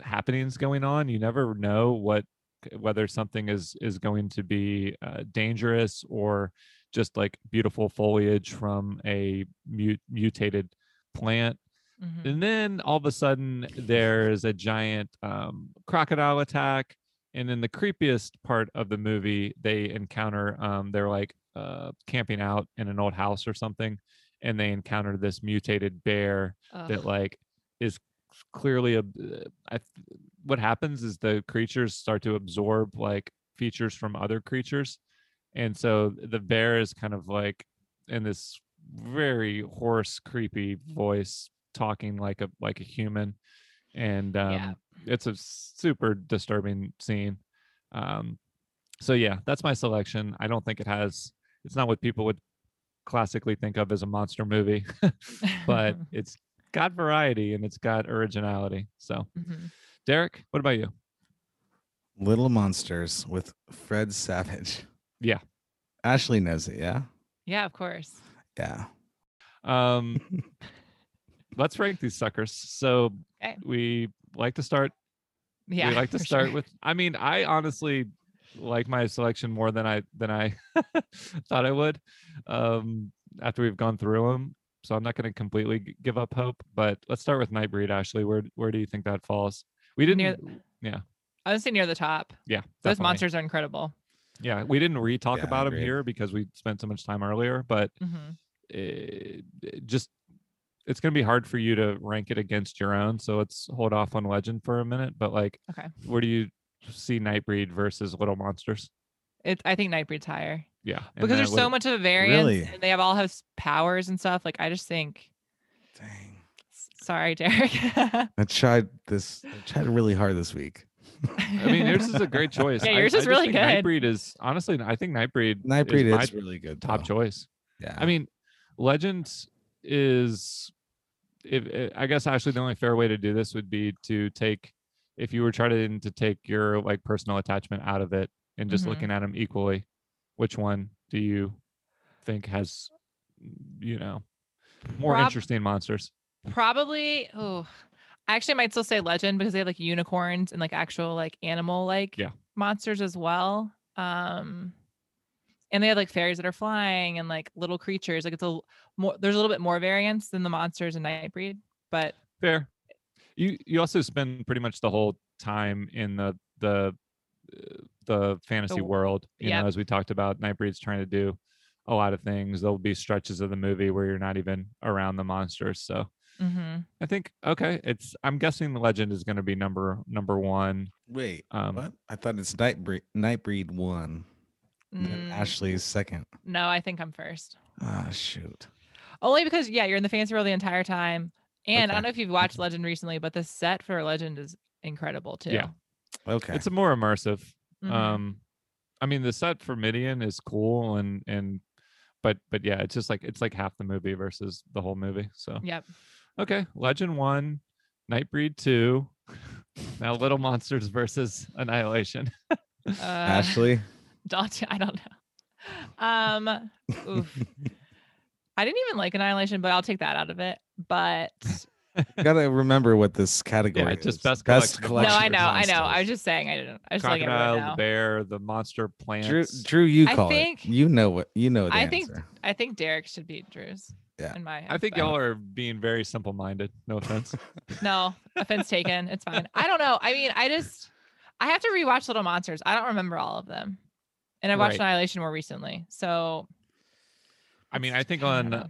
happenings going on. You never know what whether something is is going to be uh, dangerous or just like beautiful foliage from a mut- mutated plant Mhm. and then all of a sudden there's a giant um, crocodile attack. And then the creepiest part of the movie they encounter um, they're like uh, camping out in an old house or something. And they encounter this mutated bear that like is clearly a I, what happens is the creatures start to absorb like features from other creatures. And so the bear is kind of like in this very hoarse creepy voice talking like a like a human and um Yeah. it's a super disturbing scene um so yeah that's my selection i don't think it has it's not what people would classically think of as a monster movie but it's got variety and it's got originality so Mhm. derek what about you Little Monsters with Fred Savage. Yeah. Ashley knows it, yeah? Yeah, of course. Yeah. um let's rank these suckers so Okay. we like to start Yeah. we like to start sure. with i mean i honestly like my selection more than i than i thought i would um after we've gone through them so i'm not going to completely g- give up hope but let's start with nightbreed ashley where where do you think that falls we didn't Near- yeah I would say near the top. yeah Those definitely. monsters are incredible. yeah we didn't re-talk Yeah, about them here because we spent so much time earlier but hmm it, it just it's going to be hard for you to rank it against your own so let's hold off on legend for a minute but like Okay. where do you see nightbreed versus little monsters It, I think Nightbreed's higher yeah because then there's so much of a variance Really? and they have all have powers and stuff. Like I just think. Dang. Sorry, Derek. I tried this I tried really hard this week. i mean yours is a great choice Yeah, yours I is just really think good. nightbreed is honestly i think nightbreed Nightbreed is, my is really good. top though. choice Yeah. i mean legend is if eh, i guess actually the only fair way to do this would be to take if you were trying to take your like personal attachment out of it and just Mhm. looking at them equally which one do you think has you know more Prob- interesting monsters Probably. Oh, I actually might still say legend because they have like unicorns and like actual like animal like Yeah. monsters as well. Um, and they have like fairies that are flying and like little creatures. Like it's a more. There's a little bit more variance than the monsters in Nightbreed, but fair you you also spend pretty much the whole time in the the uh, the fantasy w- world you yep. know as we talked about nightbreed's trying to do a lot of things there'll be stretches of the movie where you're not even around the monsters so mhm. i think okay it's i'm guessing the legend is going to be number number one Wait, um what? I thought it's Nightbreed Nightbreed one. And then Mm, Ashley's second. no, I think I'm first. Ah shoot. Only because yeah, you're in the fancy world the entire time. And I don't know if you've watched Legend recently, but the set for Legend is incredible too. Yeah. Okay. it's a more immersive Mhm. um i mean the set for midian is cool and and but but yeah it's just like it's like half the movie versus the whole movie so Yep. Okay, Legend one, Nightbreed two, now Little Monsters versus Annihilation. Uh, Ashley. Don't I don't know. Um, oof. I didn't even like Annihilation, but I'll take that out of it. But gotta remember what this category it's just is. best best collection No. I know, I know. I was just saying. I didn't. I was just like everyone Crocodile, know. the bear, the monster plants. Drew, Drew, you I call think- it. You know what? You know the I answer. think I think Derek should be Drew's. Yeah. In my I think but- y'all are being very simple-minded. No offense. No offense taken. It's fine. I don't know. I mean, I just I have to rewatch Little Monsters. I don't remember all of them, and I watched Right. Annihilation more recently. So I mean, I think on uh,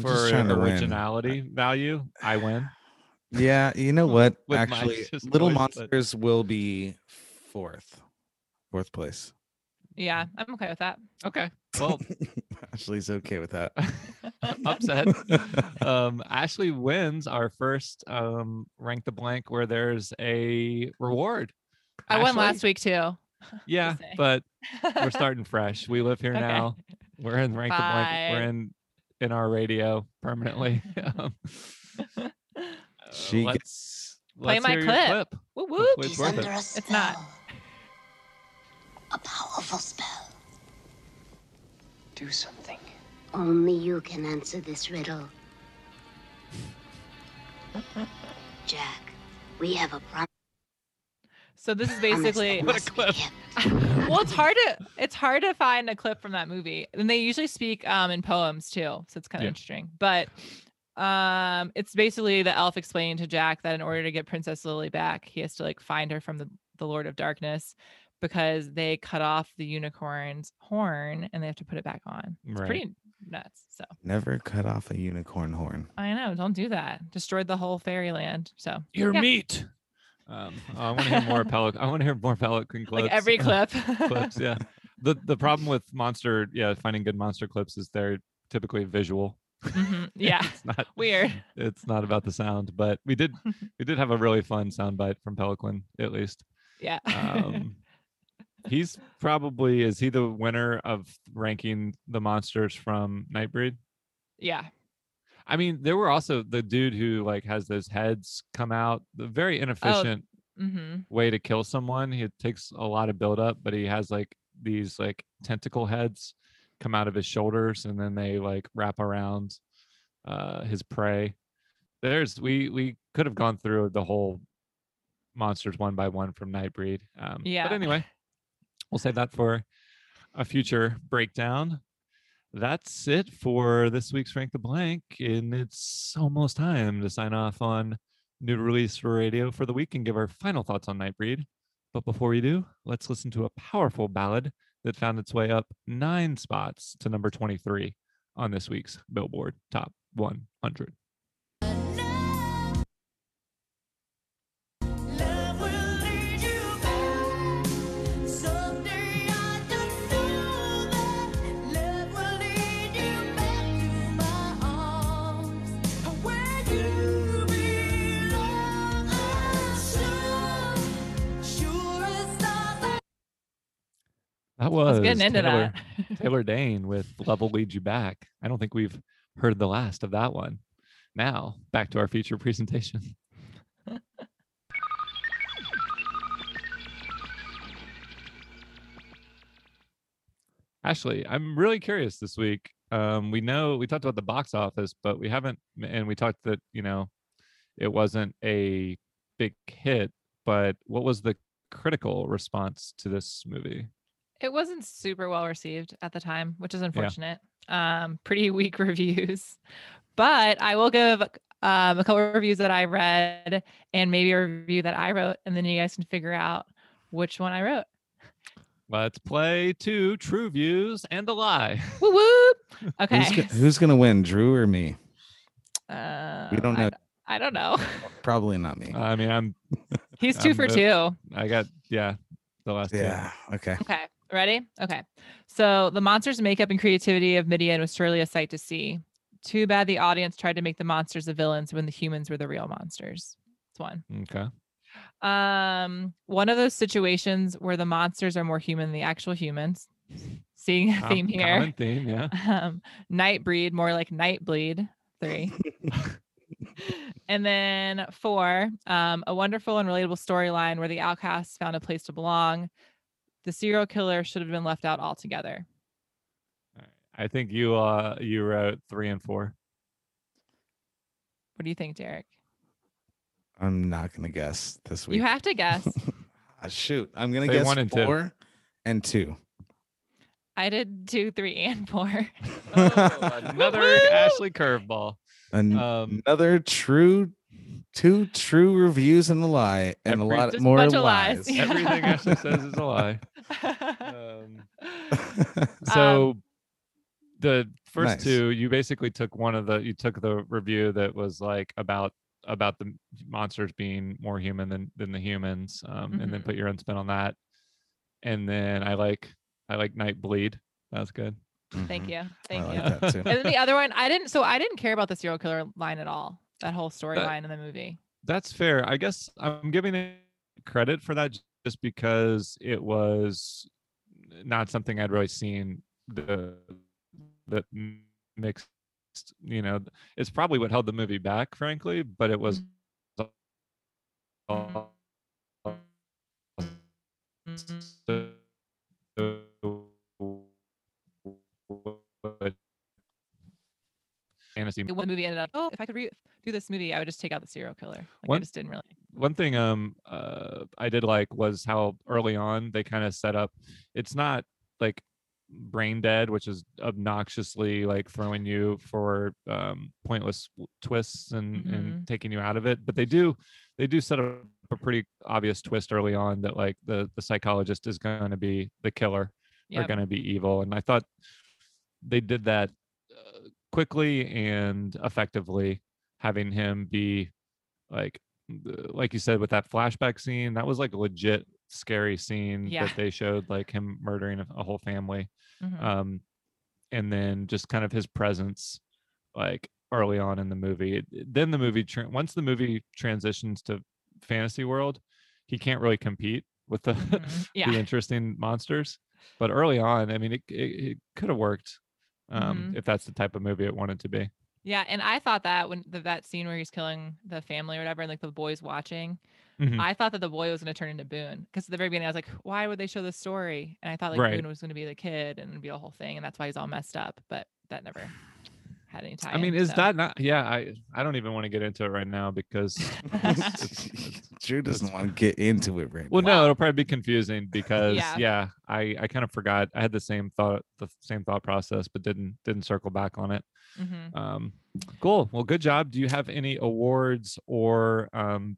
for trying to win. originality value, I win. Yeah, you know what? With Actually, Little voice, but- Monsters will be fourth, fourth place. yeah, I'm okay with that. Okay. Well, Ashley's okay with that. upset. um, Ashley wins our first um, rank the blank where there's a reward. I won last week too. Yeah, but we're starting fresh. We live here Okay. now. We're in rank the blank. We're in in our radio permanently. um, uh, She let's, Play let's my hear clip. clip. Whoop Hopefully whoop. it's worth it. It's not. A powerful spell. Do something. Only you can answer this riddle. Jack, we have a promise. So this is basically What a clip. well, it's hard to it's hard to find a clip from that movie, and they usually speak um in poems too, so it's kind of Yeah. interesting. But um, it's basically the elf explaining to Jack that in order to get Princess Lily back, he has to like find her from the the Lord of Darkness because they cut off the unicorn's horn and they have to put it back on. It's Right. pretty nuts. So never cut off a unicorn horn. I know, don't do that. Destroyed the whole fairyland. So Your yeah, meat. Um, I want to hear more peloquin. I want to hear more peloquin clips. like every clip. clips. Yeah. The the problem with monster, yeah, finding good monster clips is they're typically visual. Mhm, Yeah. it's not Weird. It's not about the sound, but we did we did have a really fun soundbite from Peloquin at least. Yeah. Um, he's probably is he the winner of ranking the monsters from Nightbreed? yeah. I mean, there were also the dude who like has those heads come out, the very inefficient Mm-hmm. way to kill someone. He takes a lot of build up, but he has like these like tentacle heads come out of his shoulders and then they like wrap around uh his prey. There's we we could have gone through the whole monsters one by one from Nightbreed. Um Yeah. but anyway, we'll save that for a future breakdown. That's it for this week's Rank the Blank, and it's almost time to sign off on new release for radio for the week and give our final thoughts on Nightbreed. But before we do, let's listen to a powerful ballad that found its way up nine spots to number 23 on this week's Billboard Top 100. That was getting into Taylor, that. Taylor Dayne with Love Will Lead You Back. I don't think we've heard the last of that one. Now, back to our feature presentation. Ashley, I'm really curious this week. Um, we know we talked about the box office, but we haven't, and we talked that you know it wasn't a big hit. But what was the critical response to this movie? It wasn't super well received at the time, which is unfortunate. Um, pretty weak reviews, but I will give um, a couple of reviews that I read and maybe a review that I wrote, and then you guys can figure out which one I wrote. Let's play two true views and a lie. Woo whoop. Okay. Who's, go- who's gonna win, Drew or me? Uh, We don't I know. d- I, don't know. Probably not me. I mean, I'm He's two I'm for the- two. I got yeah, the last two. yeah. Okay. Okay. Ready? Okay. So the monsters' makeup and creativity of Midian was surely a sight to see. Too bad the audience tried to make the monsters the villains when the humans were the real monsters. That's one. Okay. Um, one of those situations where the monsters are more human than the actual humans. Seeing a theme here. Common theme, yeah. Um, Nightbreed, more like Nightbleed. Three. and then four, um, a wonderful and relatable storyline where the outcasts found a place to belong. The serial killer should have been left out altogether. I think you uh you wrote three and four. What do you think, Derek? I'm not gonna guess this week. You have to guess. Ah, shoot, I'm gonna Say guess one and two. four and two. I did two, three, and four. Another Woo-hoo! Ashley curveball. An- Um, Another true, two true reviews and a lie, and Every- a lot Just a more bunch of lies. lies. Yeah. Everything Ashley says is a lie. Um, so the first Nice. two, you basically took one of the you took the review that was like about about the monsters being more human than than the humans, um, and then Mhm. put your own spin on that. And then I like I like Night Bleed. That's good. Thank Mhm. you. I Thank like you. that too. And then the other one, I didn't. So I didn't care about the serial killer line at all. That whole storyline in the movie. That's fair. I guess I'm giving it credit for that just because it was not something I'd really seen the that mixed you know it's probably what held the movie back frankly but it was Mhm. fantasy The one movie ended up. Oh, if I could re- do this movie, I would just take out the serial killer. Like I One- just didn't really. one thing um uh I did like was how early on they kind of set up it's not like brain dead which is obnoxiously like throwing you for um pointless twists and and taking you out of it but they do they do set up a pretty obvious twist early on that like the the psychologist is going to be the killer Yeah. are going to be evil and i thought they did that uh, quickly and effectively having him be like like you said with that flashback scene that was like a legit scary scene Yeah. that they showed like him murdering a, a whole family Mhm. um and then just kind of his presence like early on in the movie then the movie tra- once the movie transitions to fantasy world he can't really compete with the Mhm. Yeah. the interesting monsters but early on i mean it, it, it could have worked um Mhm. if that's the type of movie it wanted to be Yeah, and I thought that when the, that scene where he's killing the family or whatever, and like the boys watching, Mhm. I thought that the boy was going to turn into Boone because at the very beginning I was like, why would they show this story? And I thought like Right. Boone was going to be the kid and be a whole thing, and that's why he's all messed up. But that never had any time. I mean, is that not? Yeah, I I don't even want to get into it right now because. it's- it's- it's- Drew doesn't want to get into it right well, now. no, it'll probably be confusing because Yeah. yeah, I I kind of forgot. I had the same thought, the same thought process, but didn't didn't circle back on it. Mhm. Um, cool. Well, good job. Do you have any awards or um,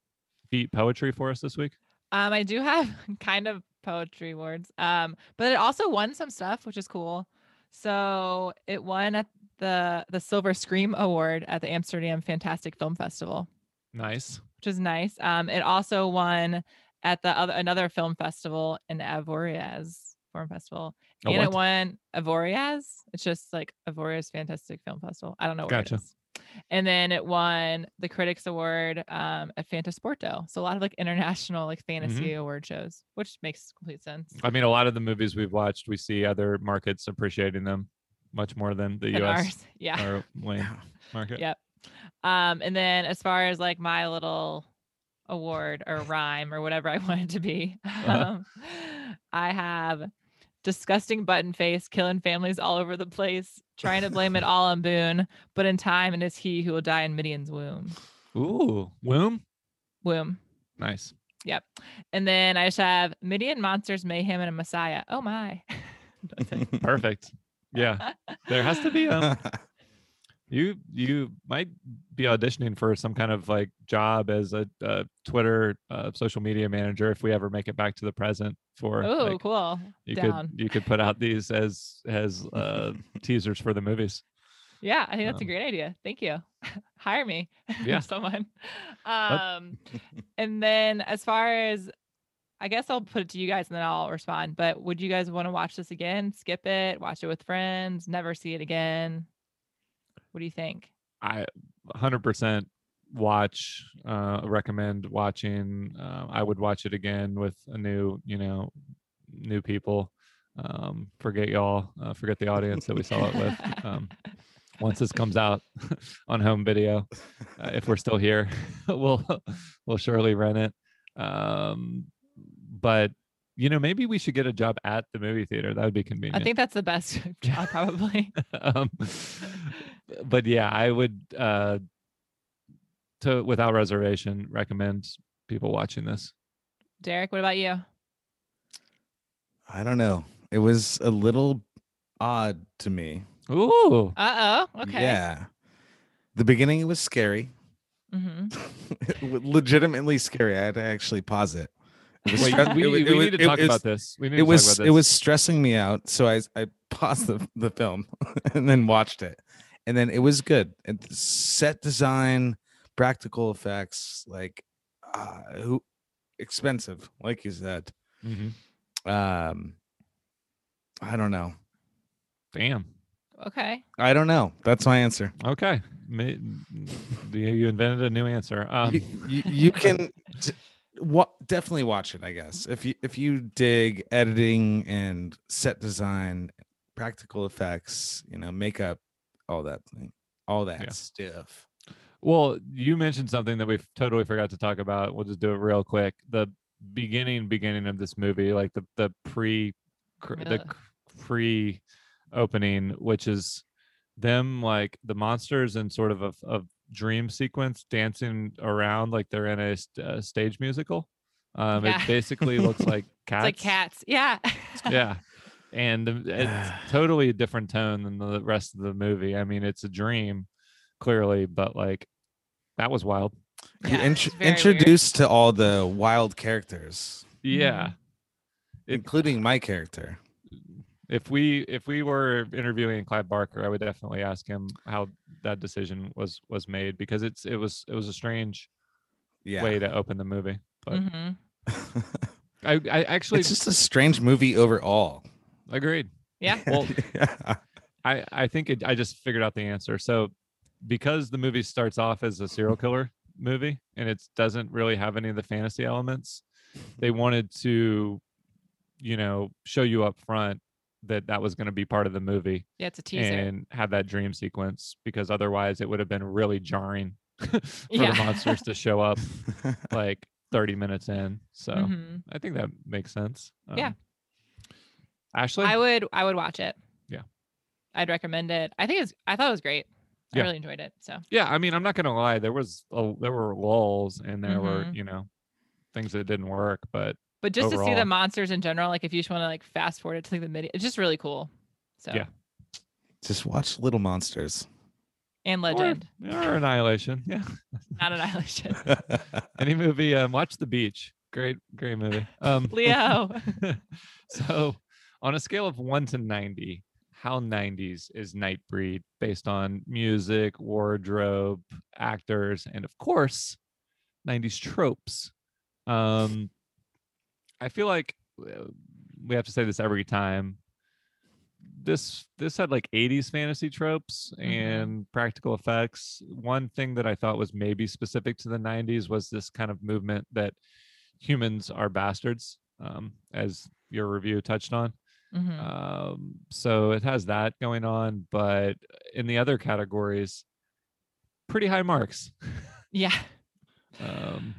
beat poetry for us this week? Um, I do have kind of poetry awards. Um, but it also won some stuff, which is cool. So it won at the the Silver Scream Award at the Amsterdam Fantastic Film Festival, Nice. which is nice. Um, it also won at the other another film festival in Avoriaz Film Festival, and it won Avoriaz. It's just like Avoriaz Fantastic Film Festival. I don't know where Gotcha. it is. And then it won the Critics Award um, at Fantasporto. So a lot of like international like fantasy award shows, which makes complete sense. I mean, a lot of the movies we've watched, we see other markets appreciating them much more than the Than U.S. ours. Yeah. or lane market. Yep. Um, and then as far as like my little award or rhyme or whatever I want it to be, Uh-huh. um, I have disgusting button face killing families all over the place, trying to blame it all on Boone, but in time it is he who will die in Midian's womb. Ooh, womb. Womb. Nice. Yep. And then I just have Midian monsters, mayhem, and a messiah. Oh my. Perfect. Yeah. There has to be um you you might be auditioning for some kind of like job as a, uh Twitter uh, social media manager if we ever make it back to the present for Oh, like, cool. you Down. could you could put out these as as uh teasers for the movies. Yeah, I think that's a Um, great idea. Thank you. Hire me. Yeah. Someone. Um and then as far as I guess I'll put it to you guys and then I'll respond. But would you guys want to watch this again? Skip it, watch it with friends, never see it again? What do you think? I 100% watch uh recommend watching uh, I would watch it again with a new, you know, new people. Um forget y'all, uh, forget the audience that we saw it with. Um once this comes out on home video, uh, if we're still here, we'll we'll surely rent it. Um but you know, maybe we should get a job at the movie theater. That would be convenient. I think that's the best job probably. um, but yeah, I would uh, to without reservation recommend people watching this. Derek, what about you? I don't know. It was a little odd to me. Ooh. Uh oh. Okay. Yeah. The beginning was scary. Mm-hmm. legitimately scary. I had to actually pause it. It was Wait, stre- we, it wa- we it was- need to talk was- about this. We need It to was talk about it was stressing me out, so I I paused the, the film and then watched it, and then it was good. And set design, practical effects, like uh, who expensive, like you said. Mhm. Um, I don't know. Damn. Okay. I don't know. That's my answer. Okay. Ma- You you invented a new answer. Um, you, you, you can t- wa- definitely watch it i guess if you if you dig editing and set design practical effects you know makeup all that thing all that Yeah. stuff Well, you mentioned something that we totally forgot to talk about. We'll just do it real quick. The beginning, beginning of this movie, like the the pre, cr- the Ugh. pre opening, which is them like the monsters and sort of a, a dream sequence dancing around like they're in a st- uh, stage musical. Um, Yeah. It basically looks like cats. It's like cats. Yeah. yeah and um, it's totally a different tone than the rest of the movie i mean it's a dream clearly but like that was wild You're Yeah, int- it's very weird. introduced to all the wild characters yeah It- including my character if we if we were interviewing Clive barker i would definitely ask him how that decision was was made because it's it was it was a strange yeah way to open the movie but hmm i i actually it's just a strange movie overall agreed Yeah. Well, Yeah. I I think it, I just figured out the answer. So because the movie starts off as a serial killer movie and it doesn't really have any of the fantasy elements, they wanted to, you know, show you up front that that was going to be part of the movie Yeah. It's a teaser. and have that dream sequence because otherwise it would have been really jarring for Yeah. the monsters to show up like 30 minutes in. So Mhm. I think that makes sense. Yeah. Um, Ashley, I would. I would watch it. Yeah. I'd recommend it. I think it's. I thought it was great. I really enjoyed it. So. yeah i mean i'm not gonna lie there was a, there were lulls and there were Mhm. you know things that didn't work but But just to see the monsters in general, like if you just want to like fast forward it to like the mid, it's just really cool. So. Yeah. just watch little monsters And or, Legend, or annihilation yeah not Annihilation. any movie um watch the beach great great movie um Leo. so on a scale of 1 to 90 how 90s is nightbreed based on music wardrobe actors and of course 90s tropes um i feel like uh, we have to say this every time this this had like 80s fantasy tropes Mhm. and practical effects one thing that i thought was maybe specific to the 90s was this kind of movement that humans are bastards um, as your review touched on Mhm. um, so it has that going on but in the other categories pretty high marks yeah. um,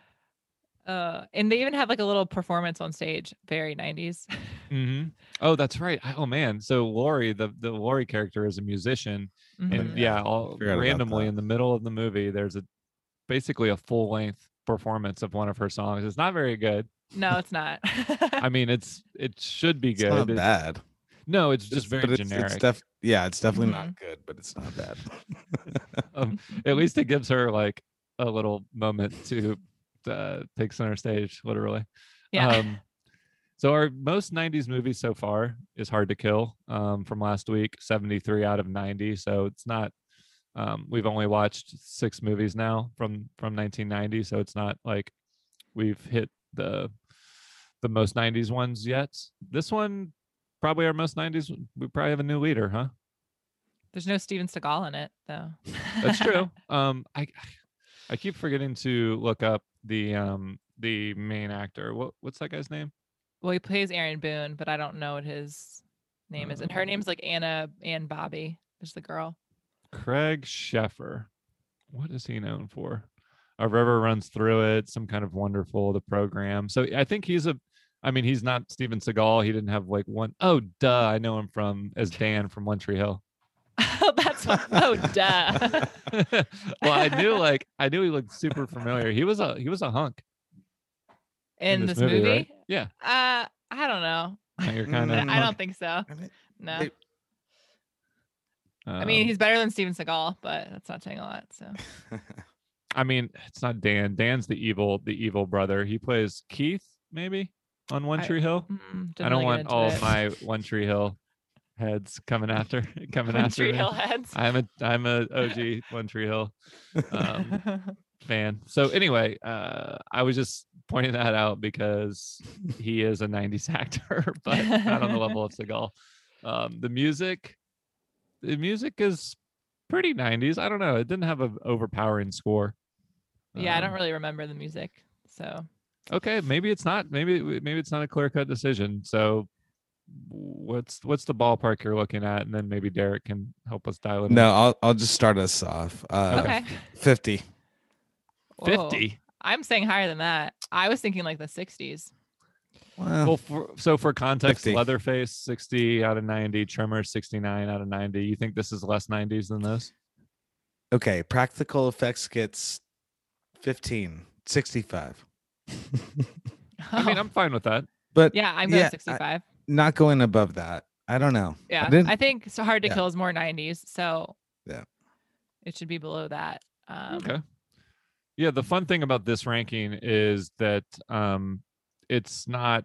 Uh, and they even have like a little performance on stage, very 90s. mhm. oh that's right oh man so lori the the lori character is a musician Mhm. and yeah all randomly in the middle of the movie there's a basically a full length performance of one of her songs it's not very good No, it's not. i mean it's it should be it's good not It- bad no it's just It's- very it's, generic it's def- yeah it's definitely Mhm. not good but it's not bad um, at least it gives her like a little moment to uh, take center stage literally. Yeah. um so our most 90s movie so far is hard to kill um from last week 73 out of 90 so it's not um we've only watched six movies now from from 1990 so it's not like we've hit the the most 90s ones yet. This one probably our most 90s we probably have a new leader huh? There's no Steven Seagal in it, though. that's true. Um i i keep forgetting to look up the um the main actor what what's that guy's name well, he plays Aaron Boone, but I don't know what his name is. And her Uh, name's like Anna Anne Bobby. Is the girl. Craig Sheffer. What is he known for? A river runs through it. Some kind of wonderful the program. So I think he's a. I mean, he's not Steven Seagal. He didn't have like one oh duh. I know him from as Dan from One Tree Hill. That's what, oh duh. well, I knew like I knew he looked super familiar. He was a he was a hunk In, this this, movie? right? Yeah. Uh, I don't know. You're kind Mm. I don't think so. No. They- I mean, he's better than Steven Seagal, but that's not saying a lot. So I mean, it's not Dan. Dan's the evil, the evil brother. He plays Keith, maybe on One Tree Hill. mm, I don't really want all it. my One Tree Hill heads coming after coming One after Tree me. Hill heads. I'm a I'm a OG One Tree Hill um, fan. So anyway, uh, I was just pointing that out because he is a '90s actor, but not on the level of Seagal. Um, the music, the music is pretty '90s. I don't know. It didn't have an overpowering score. yeah, I don't Um, really remember the music. So okay maybe it's not maybe maybe it's not a clear cut decision so what's what's the ballpark you're looking at and then maybe derek can help us dial it no, I'll I'll just start us off. Uh, okay. fifty. 50 I'm saying higher than that. I was thinking like the 60s. Well, well for, so for context 50. leatherface 60 out of 90 tremor 69 out of 90 you think this is less 90s than this okay. Practical effects gets 15, 65. i mean i'm fine with that But yeah, I'm going yeah, I- 65. Not going above that. I don't know. yeah, didn't- I think so. Hard to yeah. Kill is more 90s, so Yeah. it should be below that. Um, okay yeah the fun thing about this ranking is that um it's not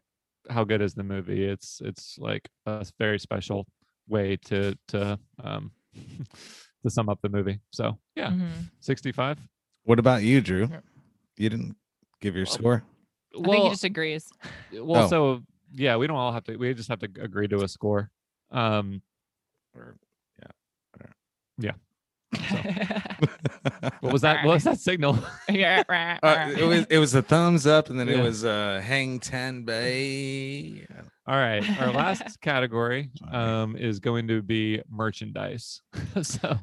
how good is the movie it's it's like a very special way to to um to sum up the movie so yeah mhm. 65 What about you, Drew? You didn't give your Well, score. I think he just agrees. well Oh. so yeah we don't all have to we just have to agree to a score um Or- yeah. Yeah. what was that what was that signal yeah, rah, Uh, it was it was a thumbs up, and then it Yeah. was uh, hang ten bay. All right, our last category um, is going to be merchandise. so,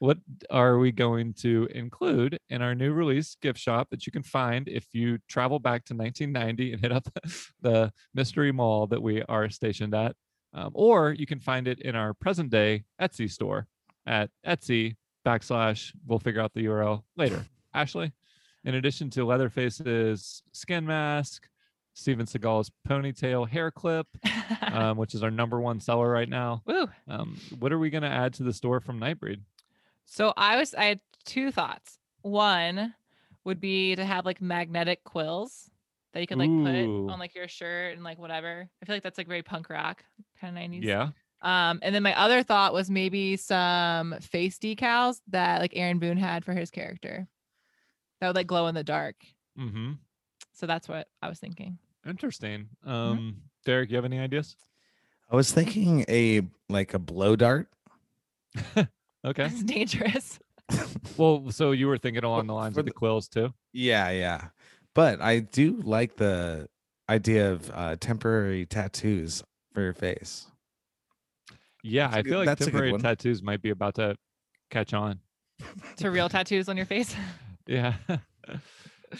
what are we going to include in our new release gift shop that you can find if you travel back to 1990 and hit up the mystery mall that we are stationed at, um, or you can find it in our present day Etsy store at Etsy backslash. We'll figure out the URL later. Ashley, in addition to Leatherface's skin mask. Steven Seagal's ponytail hair clip, um, which is our number one seller right now. Woo. Um, what are we going to add to the store from Nightbreed? So I was I had two thoughts. One would be to have like magnetic quills that you could like put on like your shirt and like whatever. I feel like that's like very punk rock kind of 90s. Yeah. Um, and then my other thought was maybe some face decals that like Aaron Boone had for his character that would like glow in the dark. Mm-hmm. So that's what I was thinking. Interesting. Mm-hmm. Um, Derek, you have any ideas? I was thinking a like a blow dart. Okay. It's dangerous. well, so you were thinking along the lines for of the the- quills too. Yeah, yeah. But I do like the idea of uh, temporary tattoos for your face. Yeah, That's a I good- feel like that's a good temporary tattoos might be about to catch on. to real tattoos on your face. Yeah.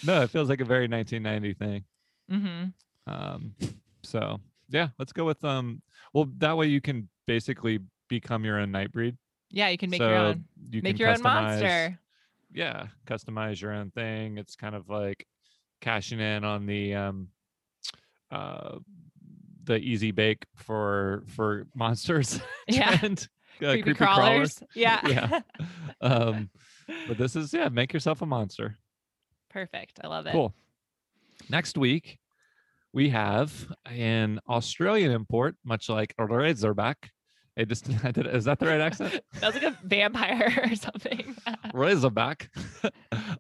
no, it feels like a very 1990 thing. Mm-hmm. Um, so yeah, let's go with um. Well, that way you can basically become your own Nightbreed. Yeah, you can make so your own. You Make your own monster. Yeah, customize your own thing. It's kind of like cashing in on the um, uh, the easy bake for for monsters. Yeah. trend. Uh, Creepy, crawlers. Yeah. Yeah. um, but this is yeah, make yourself a monster. Perfect. I love it. Cool. Next week, we have an Australian import, much like a Razorback. I just I did, is that the right accent? That was like a vampire or something. Razorback.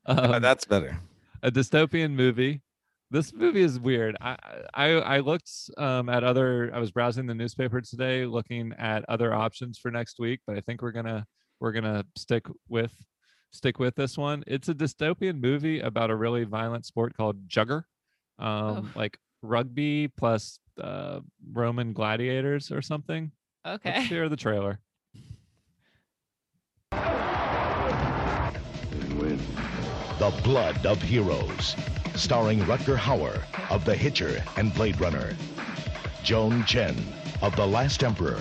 Um, that's better. a dystopian movie. This movie is weird. I I, I looked um, at other. I was browsing the newspaper today, looking at other options for next week, but I think we're gonna we're gonna stick with stick with this one. It's a dystopian movie about a really violent sport called Jugger, um, like rugby plus uh, Roman gladiators or something. Let's okay. hear the trailer. The Blood of Heroes, starring Rutger Hauer of The Hitcher and Blade Runner, Joan Chen of The Last Emperor,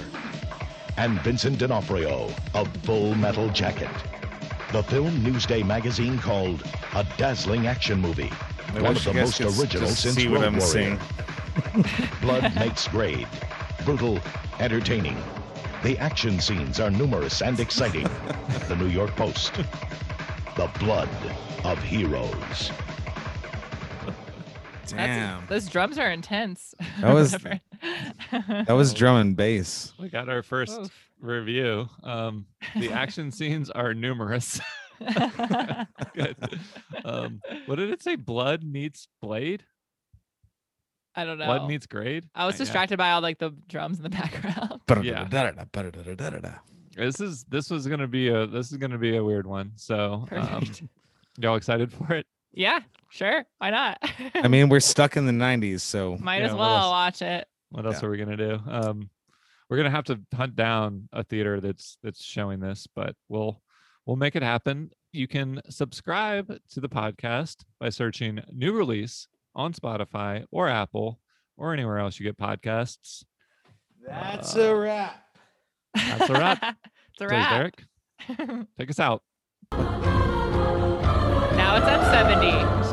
and Vincent D'Onofrio of Full Metal Jacket. The film Newsday magazine called a dazzling action movie, I one of the most original since see Road I'm Warrior. saying. Blood makes grade, brutal, entertaining. The action scenes are numerous and exciting. the New York Post. The blood of heroes. Damn. Those drums are intense. That was- That was drum and bass. We got our first Oof. review. Um, the action scenes are numerous. Good. Um, what did it say? Blood meets blade. I don't know. Blood meets grade. I was distracted by all like the drums in the background. Yeah. This is this was gonna be a this is gonna be a weird one. So um, y'all excited for it? Yeah, sure. Why not? I mean, we're stuck in the '90s, so might as well watch it. What else yeah. are we gonna do? Um, we're gonna have to hunt down a theater that's that's showing this, but we'll we'll make it happen. You can subscribe to the podcast by searching new release on Spotify or Apple or anywhere else you get podcasts. That's Uh, a wrap. That's a wrap. it's a Says wrap. Derek. Take us out. now it's M70.